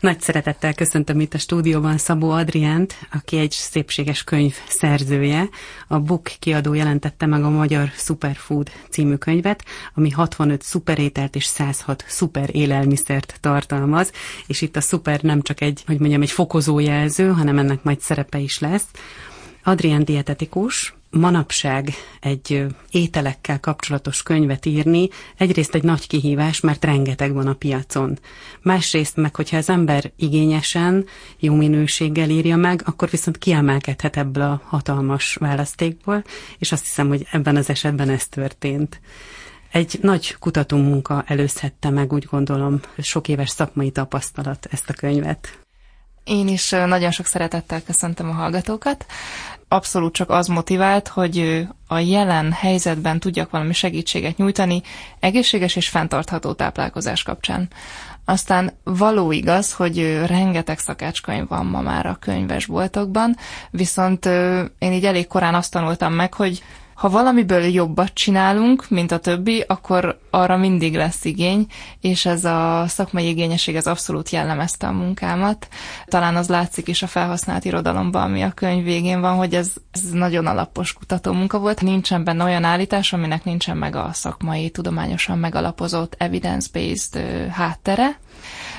Nagy szeretettel köszöntöm itt a stúdióban Szabó Adriánt, aki egy szépséges könyv szerzője. A Book kiadó jelentette meg a Magyar Superfood című könyvet, ami 65 szuperételt és 106 szuper élelmiszert tartalmaz, és itt a szuper nem csak egy, hogy mondjam, egy fokozójelző, hanem ennek majd szerepe is lesz. Adrián dietetikus, manapság egy ételekkel kapcsolatos könyvet írni egyrészt egy nagy kihívás, mert rengeteg van a piacon. Másrészt meg, hogyha az ember igényesen, jó minőséggel írja meg, akkor viszont kiemelkedhet ebből a hatalmas választékból, és azt hiszem, hogy ebben az esetben ez történt. Egy nagy kutatómunka előzhette meg, úgy gondolom, sok éves szakmai tapasztalat ezt a könyvet. Én is nagyon sok szeretettel köszöntöm a hallgatókat. Abszolút csak az motivált, hogy a jelen helyzetben tudjak valami segítséget nyújtani egészséges és fenntartható táplálkozás kapcsán. Aztán való igaz, hogy rengeteg szakácskönyv van ma már a könyvesboltokban, viszont én így elég korán azt tanultam meg, hogy ha valamiből jobbat csinálunk, mint a többi, akkor arra mindig lesz igény, és ez a szakmai igényesség ez abszolút jellemezte a munkámat. Talán az látszik is a felhasznált irodalomban, ami a könyv végén van, hogy ez, ez nagyon alapos kutató munka volt. Nincsen benne olyan állítás, aminek nincsen meg a szakmai, tudományosan megalapozott evidence-based háttere,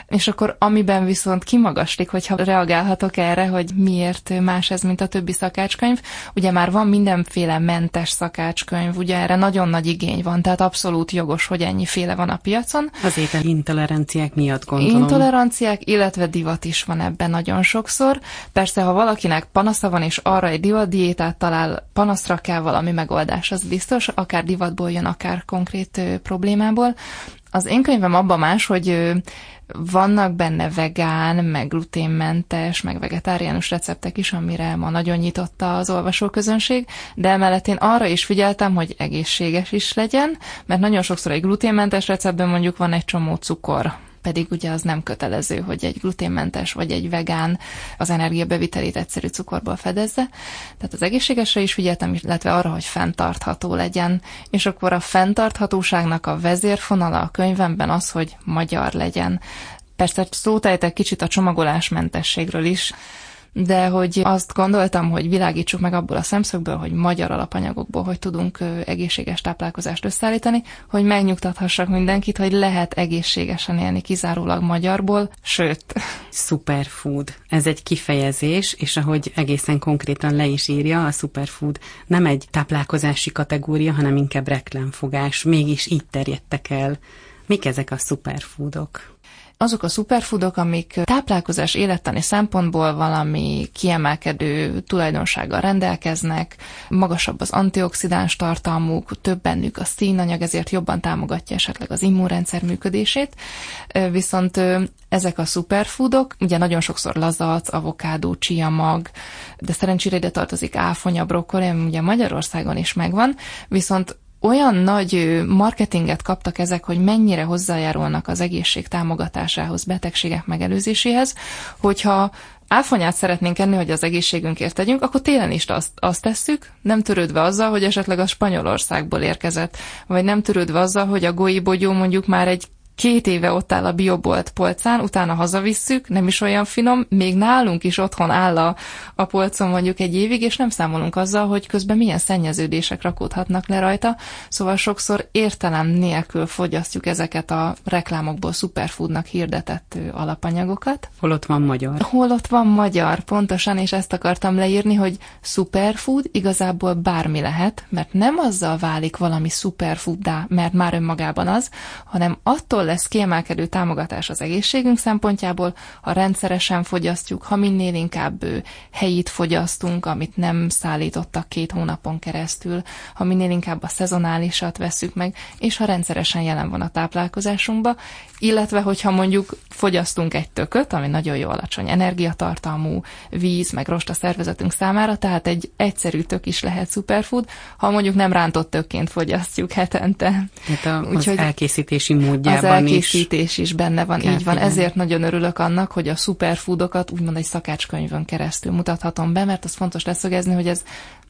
és akkor amiben viszont kimagaslik, hogyha reagálhatok erre, hogy miért más ez, mint a többi szakácskönyv, ugye már van mindenféle mentes szakácskönyv, ugye erre nagyon nagy igény van, tehát abszolút jogos, hogy ennyiféle van a piacon. Az étel intoleranciák miatt gondolom. Intoleranciák, illetve divat is van ebben nagyon sokszor. Persze, ha valakinek panasza van, és arra egy divatdiétát talál, panaszra kell valami megoldás, az biztos, akár divatból jön, akár konkrét problémából. Az én könyvem abban más, hogy vannak benne vegán, meg gluténmentes, meg vegetáriánus receptek is, amire ma nagyon nyitotta az olvasóközönség, de emellett én arra is figyeltem, hogy egészséges is legyen, mert nagyon sokszor egy gluténmentes receptben mondjuk van egy csomó cukor, pedig ugye az nem kötelező, hogy egy gluténmentes vagy egy vegán az energiabevitelét egyszerű cukorból fedezze. Tehát az egészségesre is figyeltem, illetve arra, hogy fenntartható legyen. És akkor a fenntarthatóságnak a vezérfonala a könyvemben az, hogy magyar legyen. Persze szótejtek kicsit a csomagolásmentességről is, de hogy azt gondoltam, hogy világítsuk meg abból a szemszögből, hogy magyar alapanyagokból hogy tudunk egészséges táplálkozást összeállítani, hogy megnyugtathassak mindenkit, hogy lehet egészségesen élni kizárólag magyarból, sőt. Superfood. Ez egy kifejezés, és ahogy egészen konkrétan le is írja, a superfood nem egy táplálkozási kategória, hanem inkább reklámfogás. Mégis így terjedtek el. Mik ezek a superfoodok? Azok a szuperfoodok, amik táplálkozás élettani szempontból valami kiemelkedő tulajdonsággal rendelkeznek, magasabb az antioxidáns tartalmuk, több bennük a színanyag, ezért jobban támogatja esetleg az immunrendszer működését. Viszont ezek a szuperfoodok, ugye nagyon sokszor lazac, avokádó, mag, de szerencsére ide tartozik áfonya, brokkoli, ami ugye Magyarországon is megvan, viszont olyan nagy marketinget kaptak ezek, hogy mennyire hozzájárulnak az egészség támogatásához, betegségek megelőzéséhez, hogyha áfonyát szeretnénk enni, hogy az egészségünkért tegyünk, akkor télen is azt, azt tesszük, nem törődve azzal, hogy esetleg a Spanyolországból érkezett, vagy nem törődve azzal, hogy a goi bogyó mondjuk már egy két éve ott áll a biobolt polcán, utána hazavisszük, nem is olyan finom, még nálunk is otthon áll a, a polcon mondjuk egy évig, és nem számolunk azzal, hogy közben milyen szennyeződések rakódhatnak le rajta, szóval sokszor értelem nélkül fogyasztjuk ezeket a reklámokból superfoodnak hirdetett alapanyagokat. Hol ott van magyar? Hol ott van magyar, pontosan, és ezt akartam leírni, hogy superfood igazából bármi lehet, mert nem azzal válik valami superfooddá, mert már önmagában az, hanem attól lesz kiemelkedő támogatás az egészségünk szempontjából, ha rendszeresen fogyasztjuk, ha minél inkább helyit fogyasztunk, amit nem szállítottak két hónapon keresztül, ha minél inkább a szezonálisat veszük meg, és ha rendszeresen jelen van a táplálkozásunkba, illetve hogyha mondjuk fogyasztunk egy tököt, ami nagyon jó alacsony energiatartalmú víz, meg rost a szervezetünk számára, tehát egy egyszerű tök is lehet superfood, ha mondjuk nem rántott tökként fogyasztjuk hetente. Hát a, Úgyhogy az elkészítési módjában elkészítés is, is benne van, így van. Ezért nagyon örülök annak, hogy a superfoodokat úgymond egy szakácskönyvön keresztül mutathatom be, mert az fontos leszögezni, hogy ez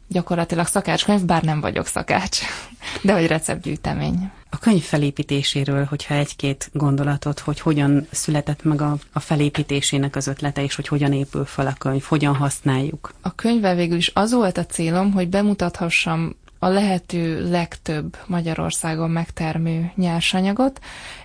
gyakorlatilag szakácskönyv, bár nem vagyok szakács, de hogy receptgyűjtemény. A könyv felépítéséről, hogyha egy-két gondolatot, hogy hogyan született meg a, a felépítésének az ötlete, és hogy hogyan épül fel a könyv, hogyan használjuk. A könyvvel végül is az volt a célom, hogy bemutathassam a lehető legtöbb Magyarországon megtermő nyersanyagot.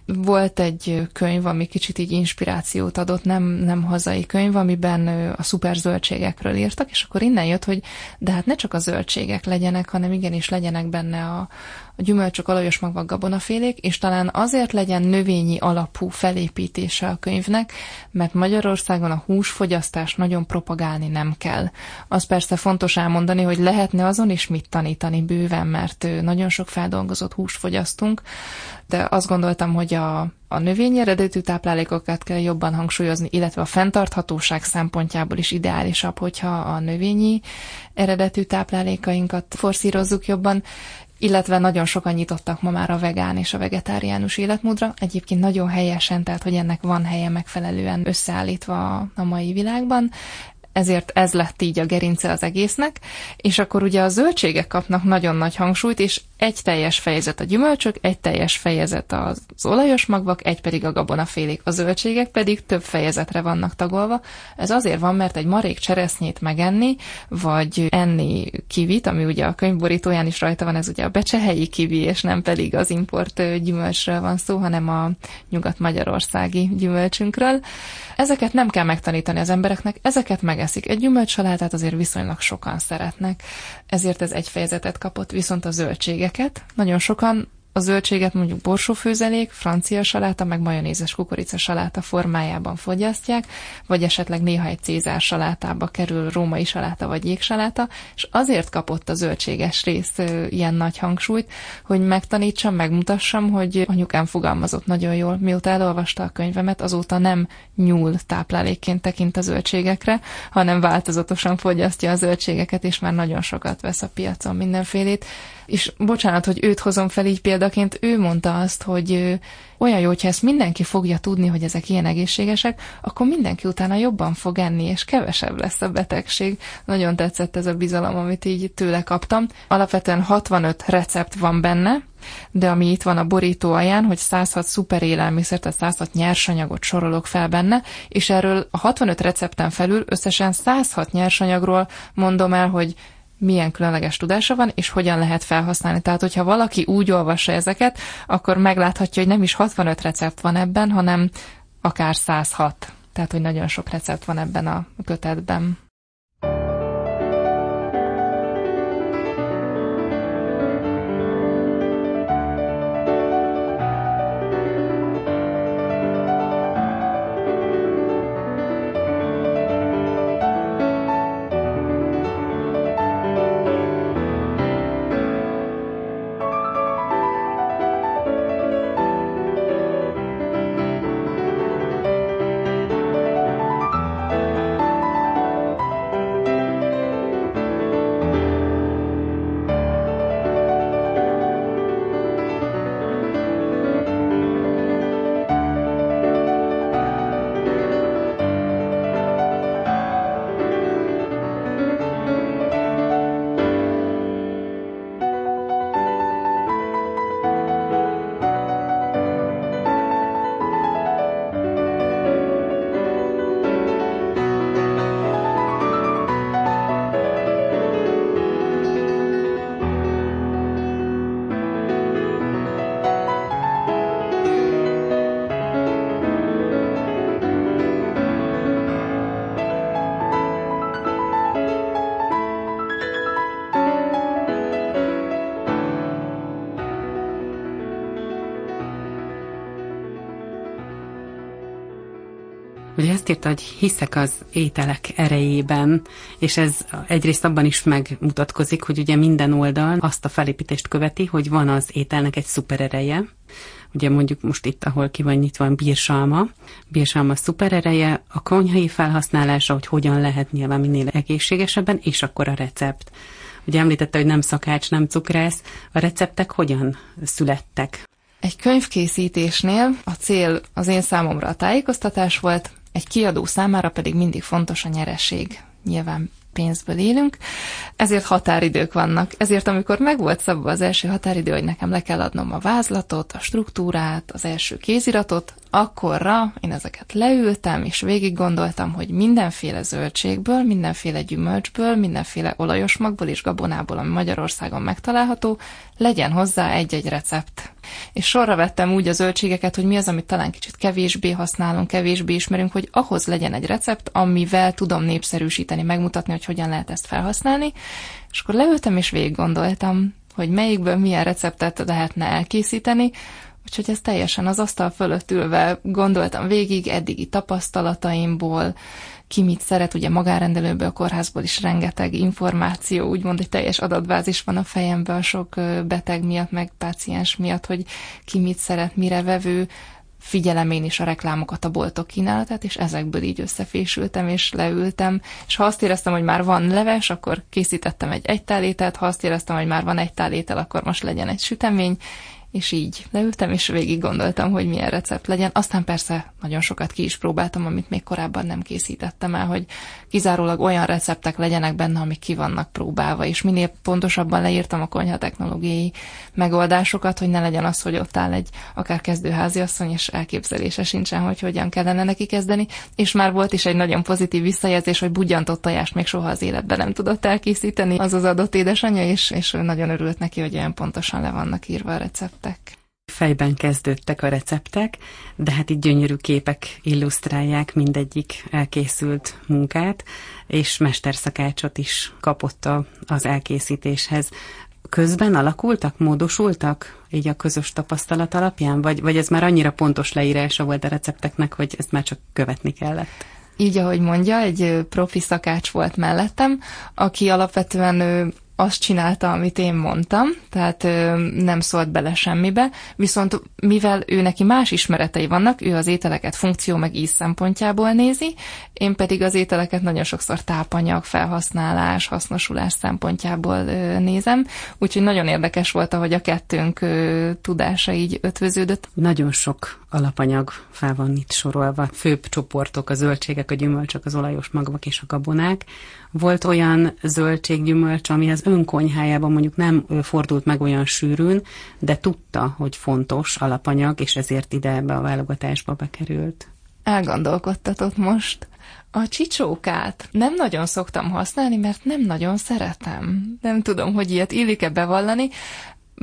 Volt egy könyv, ami kicsit így inspirációt adott, nem, nem hazai könyv, amiben a szuper zöldségekről írtak, és akkor innen jött, hogy de hát ne csak a zöldségek legyenek, hanem igenis legyenek benne a, a gyümölcsök, alajos magvak, gabonafélék, és talán azért legyen növényi alapú felépítése a könyvnek, mert Magyarországon a húsfogyasztást nagyon propagálni nem kell. Az persze fontos elmondani, hogy lehetne azon is mit tanítani bőven, mert nagyon sok feldolgozott húst fogyasztunk, de azt gondoltam, hogy a, a növényi eredetű táplálékokat kell jobban hangsúlyozni, illetve a fenntarthatóság szempontjából is ideálisabb, hogyha a növényi eredetű táplálékainkat forszírozzuk jobban, illetve nagyon sokan nyitottak ma már a vegán és a vegetáriánus életmódra. Egyébként nagyon helyesen, tehát hogy ennek van helye megfelelően összeállítva a mai világban ezért ez lett így a gerince az egésznek, és akkor ugye a zöldségek kapnak nagyon nagy hangsúlyt, és egy teljes fejezet a gyümölcsök, egy teljes fejezet az olajos magvak, egy pedig a gabonafélék. A zöldségek pedig több fejezetre vannak tagolva. Ez azért van, mert egy marék cseresznyét megenni, vagy enni kivit, ami ugye a könyvborítóján is rajta van, ez ugye a becsehelyi kivi, és nem pedig az import gyümölcsről van szó, hanem a nyugat-magyarországi gyümölcsünkről. Ezeket nem kell megtanítani az embereknek, ezeket megeszik. Egy gyümölcsalátát azért viszonylag sokan szeretnek, ezért ez egy fejezetet kapott, viszont a zöldségeket nagyon sokan a zöldséget mondjuk borsófőzelék, francia saláta, meg majonézes kukorica saláta formájában fogyasztják, vagy esetleg néha egy cézár salátába kerül római saláta vagy jégsaláta, és azért kapott a zöldséges rész ilyen nagy hangsúlyt, hogy megtanítsam, megmutassam, hogy anyukám fogalmazott nagyon jól, mióta elolvasta a könyvemet, azóta nem nyúl táplálékként tekint a zöldségekre, hanem változatosan fogyasztja a zöldségeket, és már nagyon sokat vesz a piacon mindenfélét, és bocsánat, hogy őt hozom fel így példaként, ő mondta azt, hogy olyan jó, hogyha ezt mindenki fogja tudni, hogy ezek ilyen egészségesek, akkor mindenki utána jobban fog enni, és kevesebb lesz a betegség. Nagyon tetszett ez a bizalom, amit így tőle kaptam. Alapvetően 65 recept van benne, de ami itt van a borító alján, hogy 106 szuper élelmiszer, tehát 106 nyersanyagot sorolok fel benne, és erről a 65 recepten felül összesen 106 nyersanyagról mondom el, hogy milyen különleges tudása van, és hogyan lehet felhasználni. Tehát, hogyha valaki úgy olvassa ezeket, akkor megláthatja, hogy nem is 65 recept van ebben, hanem akár 106. Tehát, hogy nagyon sok recept van ebben a kötetben. Ugye ezt írta, hogy hiszek az ételek erejében, és ez egyrészt abban is megmutatkozik, hogy ugye minden oldal azt a felépítést követi, hogy van az ételnek egy szuper ereje, ugye mondjuk most itt, ahol ki van nyitva bírsalma, bírsalma szuper ereje, a konyhai felhasználása, hogy hogyan lehet nyilván minél egészségesebben, és akkor a recept. Ugye említette, hogy nem szakács, nem cukrász. A receptek hogyan születtek? Egy könyvkészítésnél a cél az én számomra a tájékoztatás volt, egy kiadó számára pedig mindig fontos a nyereség. Nyilván pénzből élünk, ezért határidők vannak. Ezért amikor megvolt szabva az első határidő, hogy nekem le kell adnom a vázlatot, a struktúrát, az első kéziratot, akkorra én ezeket leültem, és végig gondoltam, hogy mindenféle zöldségből, mindenféle gyümölcsből, mindenféle olajos magból és gabonából, ami Magyarországon megtalálható, legyen hozzá egy-egy recept. És sorra vettem úgy a zöldségeket, hogy mi az, amit talán kicsit kevésbé használunk, kevésbé ismerünk, hogy ahhoz legyen egy recept, amivel tudom népszerűsíteni, megmutatni, hogy hogyan lehet ezt felhasználni. És akkor leültem és végig gondoltam, hogy melyikből milyen receptet lehetne elkészíteni, Úgyhogy ez teljesen az asztal fölött ülve gondoltam végig eddigi tapasztalataimból, ki mit szeret, ugye magárendelőből, kórházból is rengeteg információ, úgymond egy teljes adatbázis van a fejemben a sok beteg miatt, meg páciens miatt, hogy ki mit szeret, mire vevő, figyelem én is a reklámokat, a boltok kínálatát, és ezekből így összefésültem, és leültem, és ha azt éreztem, hogy már van leves, akkor készítettem egy egytálételt, ha azt éreztem, hogy már van egy tálétel, akkor most legyen egy sütemény, és így leültem, és végig gondoltam, hogy milyen recept legyen. Aztán persze nagyon sokat ki is próbáltam, amit még korábban nem készítettem el, hogy kizárólag olyan receptek legyenek benne, amik ki vannak próbálva, és minél pontosabban leírtam a konyha technológiai megoldásokat, hogy ne legyen az, hogy ott áll egy akár kezdőházi asszony, és elképzelése sincsen, hogy hogyan kellene neki kezdeni, és már volt is egy nagyon pozitív visszajelzés, hogy budjantott tojást még soha az életben nem tudott elkészíteni. Az az adott édesanyja, és, és nagyon örült neki, hogy olyan pontosan le vannak írva a recept receptek? Fejben kezdődtek a receptek, de hát itt gyönyörű képek illusztrálják mindegyik elkészült munkát, és mesterszakácsot is kapott az elkészítéshez. Közben alakultak, módosultak így a közös tapasztalat alapján, vagy, vagy ez már annyira pontos leírása volt a recepteknek, hogy ezt már csak követni kellett? így, ahogy mondja, egy profi szakács volt mellettem, aki alapvetően azt csinálta, amit én mondtam, tehát ö, nem szólt bele semmibe, viszont mivel ő neki más ismeretei vannak, ő az ételeket funkció meg íz szempontjából nézi, én pedig az ételeket nagyon sokszor tápanyag, felhasználás, hasznosulás szempontjából ö, nézem, úgyhogy nagyon érdekes volt, ahogy a kettőnk ö, tudása így ötvöződött. Nagyon sok alapanyag fel van itt sorolva, főbb csoportok, a zöldségek, a gyümölcsök, az olajos magvak és a gabonák. Volt olyan zöldséggyümölcs, ami az önkonyhájában mondjuk nem fordult meg olyan sűrűn, de tudta, hogy fontos alapanyag, és ezért ide ebbe a válogatásba bekerült. Elgondolkodtatott most. A csicsókát nem nagyon szoktam használni, mert nem nagyon szeretem. Nem tudom, hogy ilyet illik-e bevallani,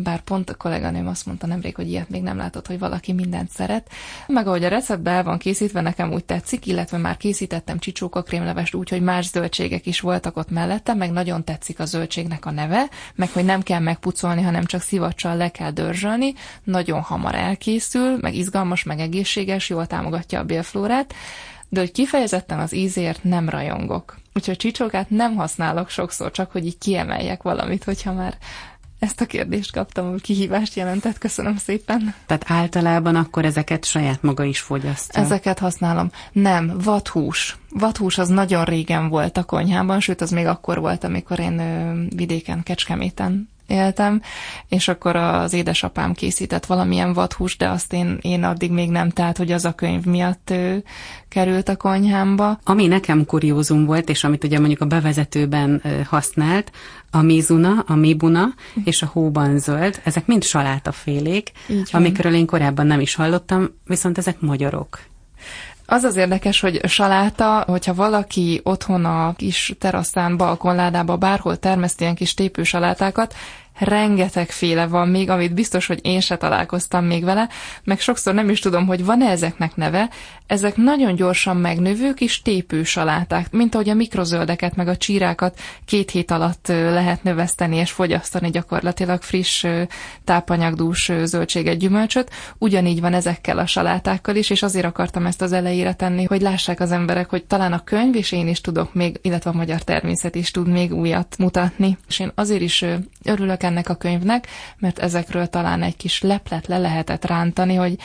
bár pont a kolléganőm azt mondta nemrég, hogy ilyet még nem látott, hogy valaki mindent szeret. Meg ahogy a receptbe el van készítve, nekem úgy tetszik, illetve már készítettem csicsóka krémlevest úgy, hogy más zöldségek is voltak ott mellette, meg nagyon tetszik a zöldségnek a neve, meg hogy nem kell megpucolni, hanem csak szivacsal le kell dörzsölni, nagyon hamar elkészül, meg izgalmas, meg egészséges, jól támogatja a bélflórát, de hogy kifejezetten az ízért nem rajongok. Úgyhogy csicsókát nem használok sokszor, csak hogy így kiemeljek valamit, hogyha már ezt a kérdést kaptam, hogy kihívást jelentett. Köszönöm szépen. Tehát általában akkor ezeket saját maga is fogyasztja? Ezeket használom. Nem, vathús. Vathús az nagyon régen volt a konyhában, sőt az még akkor volt, amikor én vidéken, Kecskeméten éltem, és akkor az édesapám készített valamilyen vadhús, de azt én, én addig még nem, tehát hogy az a könyv miatt ő, került a konyhámba. Ami nekem kuriózum volt, és amit ugye mondjuk a bevezetőben használt, a mézuna, a mébuna és a hóban zöld, ezek mind salátafélék, amikről én korábban nem is hallottam, viszont ezek magyarok. Az az érdekes, hogy saláta, hogyha valaki otthon a kis teraszán, balkonládába, bárhol termeszt ilyen kis tépősalátákat, rengetegféle van még, amit biztos, hogy én se találkoztam még vele, meg sokszor nem is tudom, hogy van-e ezeknek neve. Ezek nagyon gyorsan megnövő kis tépősaláták, mint ahogy a mikrozöldeket meg a csírákat két hét alatt lehet növeszteni és fogyasztani gyakorlatilag friss tápanyagdús zöldséget, gyümölcsöt. Ugyanígy van ezekkel a salátákkal is, és azért akartam ezt az elejére tenni, hogy lássák az emberek, hogy talán a könyv és én is tudok még, illetve a magyar természet is tud még újat mutatni. És én azért is örülök ennek a könyvnek, mert ezekről talán egy kis leplet le lehetett rántani, hogy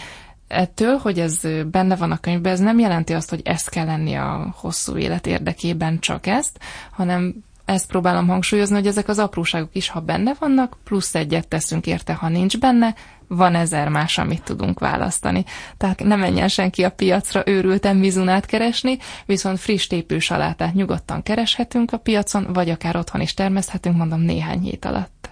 ettől, hogy ez benne van a könyvben, ez nem jelenti azt, hogy ez kell lenni a hosszú élet érdekében csak ezt, hanem ezt próbálom hangsúlyozni, hogy ezek az apróságok is, ha benne vannak, plusz egyet teszünk érte, ha nincs benne, van ezer más, amit tudunk választani. Tehát nem menjen senki a piacra őrülten mizunát keresni, viszont friss tépő salátát nyugodtan kereshetünk a piacon, vagy akár otthon is termeszthetünk, mondom néhány hét alatt.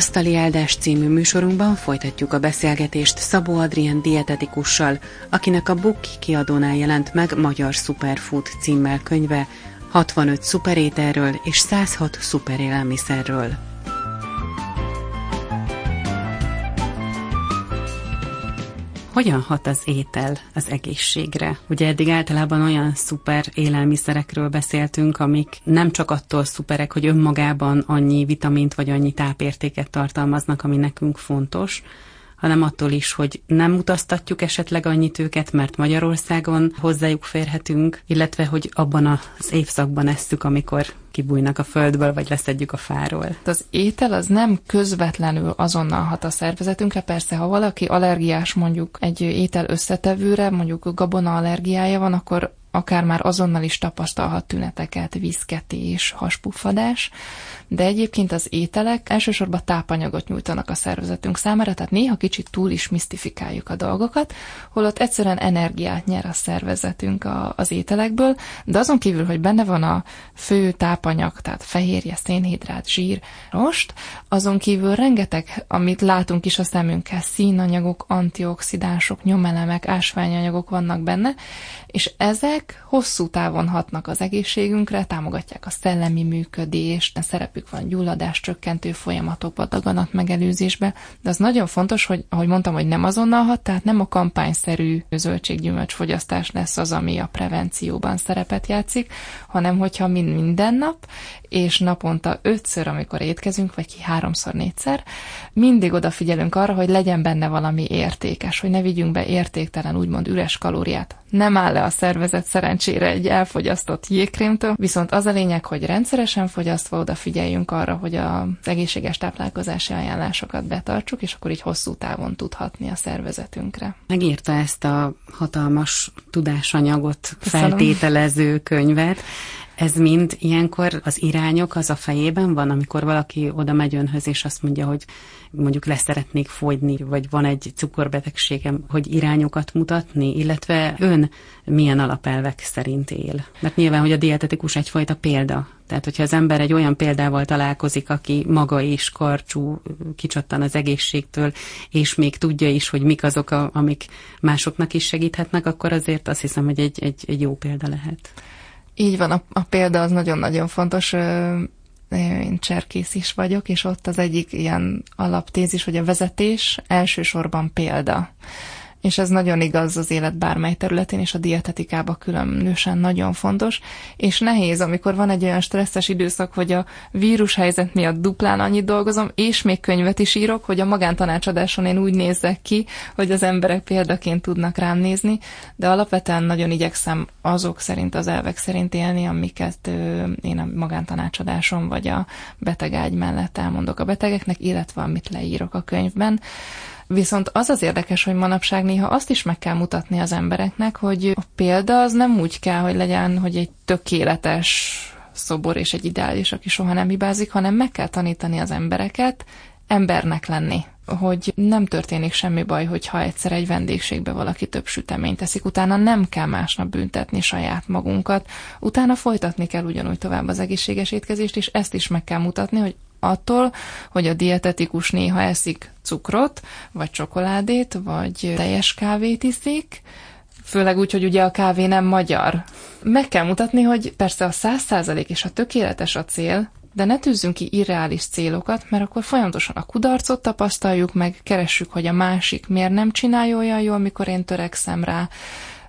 Asztali Áldás című műsorunkban folytatjuk a beszélgetést Szabó Adrien dietetikussal, akinek a Book kiadónál jelent meg Magyar Superfood címmel könyve 65 szuperételről és 106 szuperélelmiszerről. Hogyan hat az étel az egészségre? Ugye eddig általában olyan szuper élelmiszerekről beszéltünk, amik nem csak attól szuperek, hogy önmagában annyi vitamint vagy annyi tápértéket tartalmaznak, ami nekünk fontos, hanem attól is, hogy nem utaztatjuk esetleg annyit őket, mert Magyarországon hozzájuk férhetünk, illetve hogy abban az évszakban esszük, amikor kibújnak a földből, vagy leszedjük a fáról. Az étel az nem közvetlenül azonnal hat a szervezetünkre, persze, ha valaki allergiás mondjuk egy étel összetevőre, mondjuk gabona allergiája van, akkor akár már azonnal is tapasztalhat tüneteket, viszketés, haspuffadás, de egyébként az ételek elsősorban tápanyagot nyújtanak a szervezetünk számára, tehát néha kicsit túl is misztifikáljuk a dolgokat, holott egyszerűen energiát nyer a szervezetünk a, az ételekből, de azon kívül, hogy benne van a fő tápanyag, tehát fehérje, szénhidrát, zsír, rost, azon kívül rengeteg, amit látunk is a szemünkkel, színanyagok, antioxidánsok, nyomelemek, ásványanyagok vannak benne, és ezek hosszú távon hatnak az egészségünkre, támogatják a szellemi működést, a szerepük van gyulladás csökkentő folyamatokba, daganat megelőzésbe, de az nagyon fontos, hogy ahogy mondtam, hogy nem azonnal hat, tehát nem a kampányszerű zöldséggyümölcs fogyasztás lesz az, ami a prevencióban szerepet játszik, hanem hogyha mind minden nap, és naponta ötször, amikor étkezünk, vagy ki háromszor, négyszer, mindig odafigyelünk arra, hogy legyen benne valami értékes, hogy ne vigyünk be értéktelen, úgymond üres kalóriát. Nem áll le a szervezet szerencsére egy elfogyasztott jégkrémtől, viszont az a lényeg, hogy rendszeresen fogyasztva odafigyeljünk arra, hogy az egészséges táplálkozási ajánlásokat betartsuk, és akkor így hosszú távon tudhatni a szervezetünkre. Megírta ezt a hatalmas tudásanyagot Köszönöm. feltételező könyvet. Ez mind ilyenkor az irányok az a fejében van, amikor valaki oda megy önhöz, és azt mondja, hogy mondjuk leszeretnék fogyni, vagy van egy cukorbetegségem, hogy irányokat mutatni, illetve ön milyen alapelvek szerint él. Mert nyilván, hogy a dietetikus egyfajta példa. Tehát, hogyha az ember egy olyan példával találkozik, aki maga is karcsú, kicsattan az egészségtől, és még tudja is, hogy mik azok, a, amik másoknak is segíthetnek, akkor azért azt hiszem, hogy egy, egy, egy jó példa lehet. Így van, a, a példa az nagyon-nagyon fontos. Én cserkész is vagyok, és ott az egyik ilyen alaptézis, hogy a vezetés elsősorban példa. És ez nagyon igaz az élet bármely területén, és a dietetikába különösen nagyon fontos, és nehéz, amikor van egy olyan stresszes időszak, hogy a vírushelyzet miatt duplán annyit dolgozom, és még könyvet is írok, hogy a magántanácsadáson én úgy nézzek ki, hogy az emberek példaként tudnak rám nézni, de alapvetően nagyon igyekszem azok szerint, az elvek szerint élni, amiket én a magántanácsadáson vagy a betegágy mellett elmondok a betegeknek, illetve amit leírok a könyvben. Viszont az az érdekes, hogy manapság néha azt is meg kell mutatni az embereknek, hogy a példa az nem úgy kell, hogy legyen, hogy egy tökéletes szobor és egy ideális, aki soha nem hibázik, hanem meg kell tanítani az embereket embernek lenni. Hogy nem történik semmi baj, hogyha egyszer egy vendégségbe valaki több süteményt teszik, utána nem kell másnap büntetni saját magunkat, utána folytatni kell ugyanúgy tovább az egészséges étkezést, és ezt is meg kell mutatni, hogy attól, hogy a dietetikus néha eszik cukrot, vagy csokoládét, vagy teljes kávét iszik, főleg úgy, hogy ugye a kávé nem magyar. Meg kell mutatni, hogy persze a száz százalék és a tökéletes a cél, de ne tűzzünk ki irreális célokat, mert akkor folyamatosan a kudarcot tapasztaljuk meg, keressük, hogy a másik miért nem csinálja olyan jól, mikor én törekszem rá,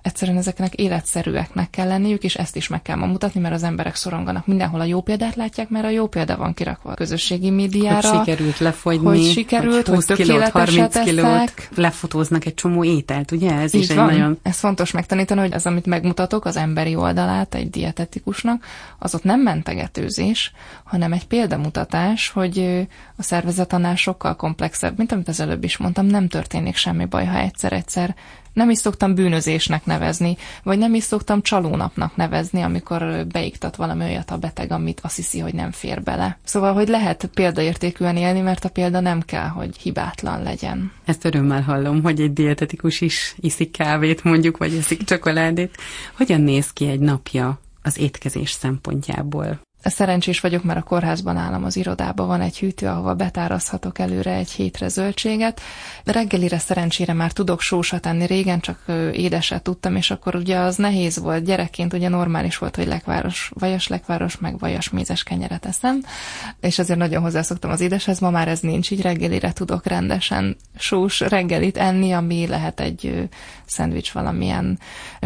egyszerűen ezeknek életszerűeknek kell lenniük, és ezt is meg kell ma mutatni, mert az emberek szoronganak. Mindenhol a jó példát látják, mert a jó példa van kirakva a közösségi médiára. Hogy sikerült lefogyni, hogy sikerült, hogy, hogy kilót, 30 kilót, lefotóznak egy csomó ételt, ugye? Ez Így is van. egy nagyon... Ez fontos megtanítani, hogy az, amit megmutatok, az emberi oldalát egy dietetikusnak, az ott nem mentegetőzés, hanem egy példamutatás, hogy a szervezet annál sokkal komplexebb, mint amit az előbb is mondtam, nem történik semmi baj, ha egyszer-egyszer nem is szoktam bűnözésnek nevezni, vagy nem is szoktam csalónapnak nevezni, amikor beiktat valami olyat a beteg, amit azt hiszi, hogy nem fér bele. Szóval, hogy lehet példaértékűen élni, mert a példa nem kell, hogy hibátlan legyen. Ezt örömmel hallom, hogy egy dietetikus is iszik kávét mondjuk, vagy iszik csokoládét. Hogyan néz ki egy napja az étkezés szempontjából? Szerencsés vagyok, mert a kórházban állom az irodában, van egy hűtő, ahova betárazhatok előre egy hétre zöldséget. Reggelire szerencsére már tudok sósat enni, régen csak édeset tudtam, és akkor ugye az nehéz volt. Gyerekként ugye normális volt, hogy lekváros, vajas lekváros, meg vajas mézes kenyeret eszem, és azért nagyon hozzászoktam az édeshez, ma már ez nincs, így reggelire tudok rendesen sós reggelit enni, ami lehet egy szendvics valamilyen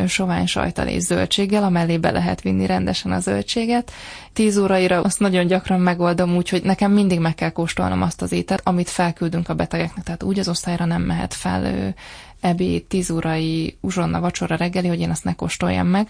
sovány sajtal és zöldséggel, amellé be lehet vinni rendesen a zöldséget, 10 óraira azt nagyon gyakran megoldom úgy, hogy nekem mindig meg kell kóstolnom azt az ételt, amit felküldünk a betegeknek. Tehát úgy az osztályra nem mehet fel ebéd, 10 órai uzsonna, vacsora, reggeli, hogy én azt ne kóstoljam meg.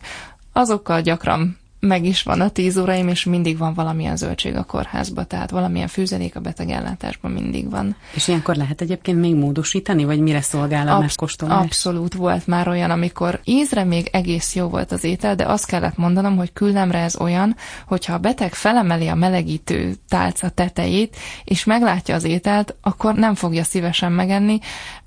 Azokkal gyakran meg is van a tíz óraim, és mindig van valamilyen zöldség a kórházba, tehát valamilyen fűzelék a betegellátásban mindig van. És ilyenkor lehet egyébként még módosítani, vagy mire szolgál a megkóstolás? Abszolút volt már olyan, amikor ízre még egész jó volt az étel, de azt kellett mondanom, hogy küllemre ez olyan, hogyha a beteg felemeli a melegítő tálca tetejét, és meglátja az ételt, akkor nem fogja szívesen megenni,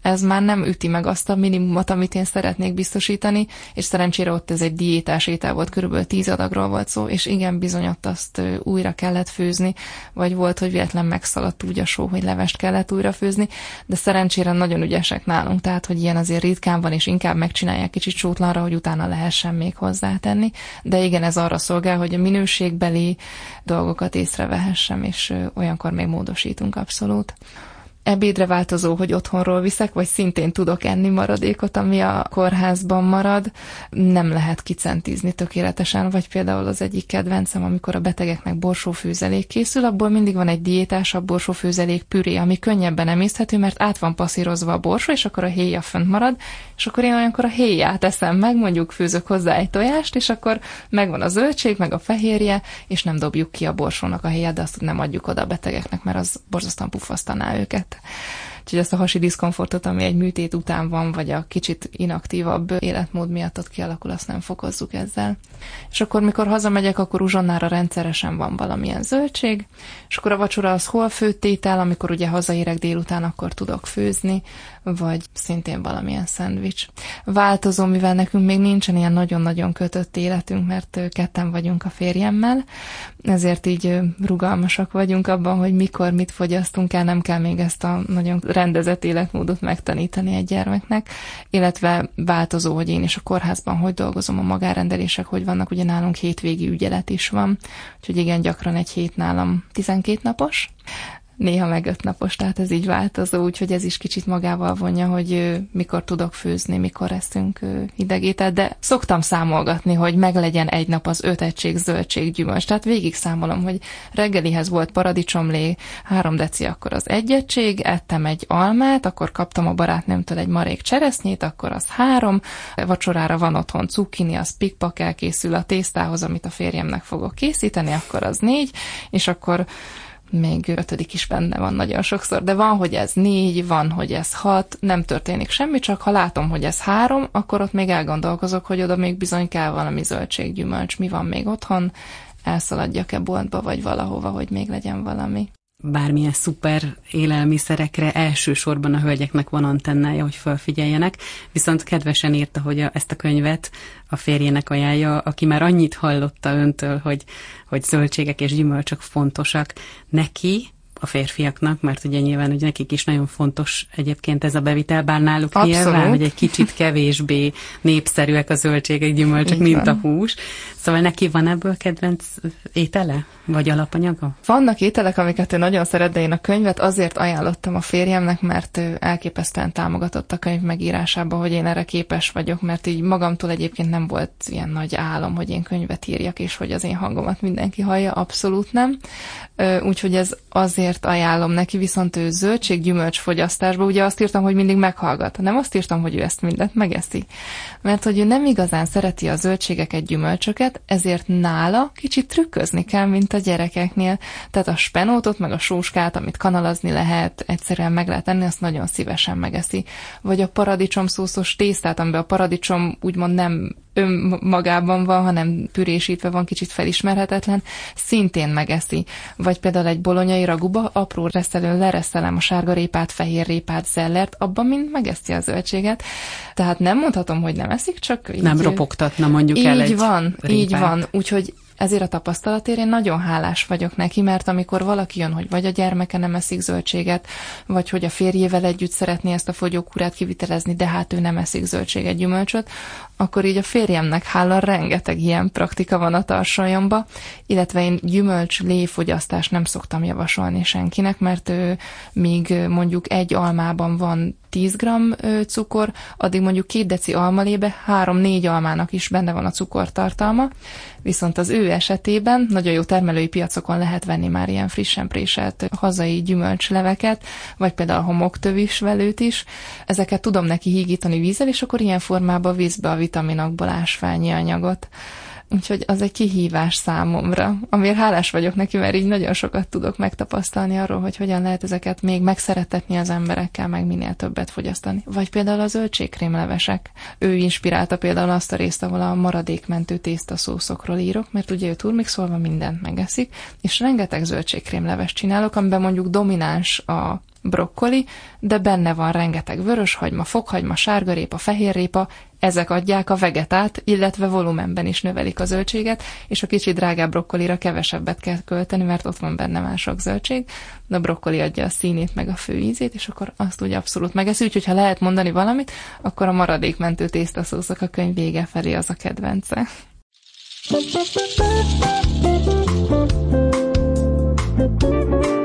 ez már nem üti meg azt a minimumot, amit én szeretnék biztosítani, és szerencsére ott ez egy diétás étel volt, körülbelül 10 adagról volt szó, és igen, bizony ott azt újra kellett főzni, vagy volt, hogy véletlen megszaladt úgy a só, hogy levest kellett újra főzni, de szerencsére nagyon ügyesek nálunk, tehát, hogy ilyen azért ritkán van, és inkább megcsinálják kicsit sótlanra, hogy utána lehessen még hozzátenni, de igen, ez arra szolgál, hogy a minőségbeli dolgokat észrevehessem, és olyankor még módosítunk abszolút ebédre változó, hogy otthonról viszek, vagy szintén tudok enni maradékot, ami a kórházban marad, nem lehet kicentizni tökéletesen, vagy például az egyik kedvencem, amikor a betegeknek borsófőzelék készül, abból mindig van egy diétásabb borsófőzelék püré, ami könnyebben emészthető, mert át van passzírozva a borsó, és akkor a héja fönt marad, és akkor én olyankor a héját eszem meg, mondjuk főzök hozzá egy tojást, és akkor megvan a zöldség, meg a fehérje, és nem dobjuk ki a borsónak a héját, de azt nem adjuk oda a betegeknek, mert az borzasztóan pufasztaná őket. Úgyhogy ezt a hasi diszkomfortot, ami egy műtét után van, vagy a kicsit inaktívabb életmód miatt ott kialakul, azt nem fokozzuk ezzel. És akkor, mikor hazamegyek, akkor uzsonnára rendszeresen van valamilyen zöldség, és akkor a vacsora az hol főttétel, amikor ugye hazaérek délután, akkor tudok főzni, vagy szintén valamilyen szendvics. Változó, mivel nekünk még nincsen ilyen nagyon-nagyon kötött életünk, mert ketten vagyunk a férjemmel, ezért így rugalmasak vagyunk abban, hogy mikor mit fogyasztunk el, nem kell még ezt a nagyon rendezett életmódot megtanítani egy gyermeknek, illetve változó, hogy én is a kórházban hogy dolgozom, a magárendelések hogy vannak, ugye nálunk hétvégi ügyelet is van, úgyhogy igen, gyakran egy hét nálam 12 napos, néha meg öt napos, tehát ez így változó, úgyhogy ez is kicsit magával vonja, hogy mikor tudok főzni, mikor eszünk hidegétet, de szoktam számolgatni, hogy meglegyen egy nap az öt egység zöldség gyümölcs, tehát végig számolom, hogy reggelihez volt paradicsomlé, három deci, akkor az egy egység, ettem egy almát, akkor kaptam a barátnőmtől egy marék cseresznyét, akkor az három, vacsorára van otthon cukkini, az pikpak elkészül a tésztához, amit a férjemnek fogok készíteni, akkor az négy, és akkor még ötödik is benne van nagyon sokszor, de van, hogy ez négy, van, hogy ez hat, nem történik semmi, csak ha látom, hogy ez három, akkor ott még elgondolkozok, hogy oda még bizony kell valami zöldséggyümölcs, mi van még otthon, elszaladjak-e boltba, vagy valahova, hogy még legyen valami bármilyen szuper élelmiszerekre elsősorban a hölgyeknek van antennája, hogy felfigyeljenek, viszont kedvesen írta, hogy a, ezt a könyvet a férjének ajánlja, aki már annyit hallotta öntől, hogy, hogy zöldségek és gyümölcsök fontosak neki, a férfiaknak, mert ugye nyilván hogy nekik is nagyon fontos egyébként ez a bevitel, bár náluk Abszolút. nyilván, hogy egy kicsit kevésbé népszerűek a zöldségek, gyümölcsök, Így mint van. a hús. Szóval neki van ebből kedvenc étele? Vagy alapanyaga? Vannak ételek, amiket ő nagyon szeret, de én a könyvet azért ajánlottam a férjemnek, mert ő elképesztően támogatott a könyv megírásába, hogy én erre képes vagyok, mert így magamtól egyébként nem volt ilyen nagy álom, hogy én könyvet írjak, és hogy az én hangomat mindenki hallja, abszolút nem. Úgyhogy ez azért ajánlom neki, viszont ő zöldséggyümölcs fogyasztásba, ugye azt írtam, hogy mindig meghallgat. Nem azt írtam, hogy ő ezt mindent megeszi. Mert hogy ő nem igazán szereti a zöldségeket, gyümölcsöket, ezért nála kicsit trükközni kell, mint a gyerekeknél. Tehát a spenótot, meg a sóskát, amit kanalazni lehet, egyszerűen meg lehet enni, azt nagyon szívesen megeszi. Vagy a paradicsom szószos tésztát, amiben a paradicsom úgymond nem önmagában van, hanem pürésítve van, kicsit felismerhetetlen, szintén megeszi. Vagy például egy bolonyai raguba apró reszelőn lereszelem a sárga répát, fehér répát, zellert, abban mind megeszi a zöldséget. Tehát nem mondhatom, hogy nem eszik, csak így... Nem ropogtatna mondjuk így el egy van, répát. így van. Úgyhogy ezért a tapasztalatért én nagyon hálás vagyok neki, mert amikor valaki jön, hogy vagy a gyermeke nem eszik zöldséget, vagy hogy a férjével együtt szeretné ezt a fogyókúrát kivitelezni, de hát ő nem eszik zöldséget, gyümölcsöt, akkor így a férjemnek hála rengeteg ilyen praktika van a tarsajomba, illetve én gyümölcs léfogyasztást nem szoktam javasolni senkinek, mert ő míg mondjuk egy almában van 10 g cukor, addig mondjuk két deci almalébe 3-4 almának is benne van a cukortartalma, viszont az ő esetében nagyon jó termelői piacokon lehet venni már ilyen frissen préselt hazai gyümölcsleveket, vagy például homoktövis velőt is. Ezeket tudom neki hígítani vízzel, és akkor ilyen formában vízbe a vitaminokból ásványi anyagot. Úgyhogy az egy kihívás számomra, amiért hálás vagyok neki, mert így nagyon sokat tudok megtapasztalni arról, hogy hogyan lehet ezeket még megszeretetni az emberekkel, meg minél többet fogyasztani. Vagy például a zöldségkrémlevesek. Ő inspirálta például azt a részt, ahol a maradékmentő tésztaszószokról írok, mert ugye ő turmixolva mindent megeszik, és rengeteg zöldségkrémleves csinálok, amiben mondjuk domináns a brokkoli, de benne van rengeteg vöröshagyma, fokhagyma, sárgarépa, fehérrépa, ezek adják a vegetát, illetve volumenben is növelik a zöldséget, és a kicsit drágább brokkolira kevesebbet kell költeni, mert ott van benne már zöldség, de a brokkoli adja a színét, meg a fő ízét, és akkor azt úgy abszolút megeszi, úgyhogy ha lehet mondani valamit, akkor a maradékmentő tésztaszószok a könyv vége felé az a kedvence.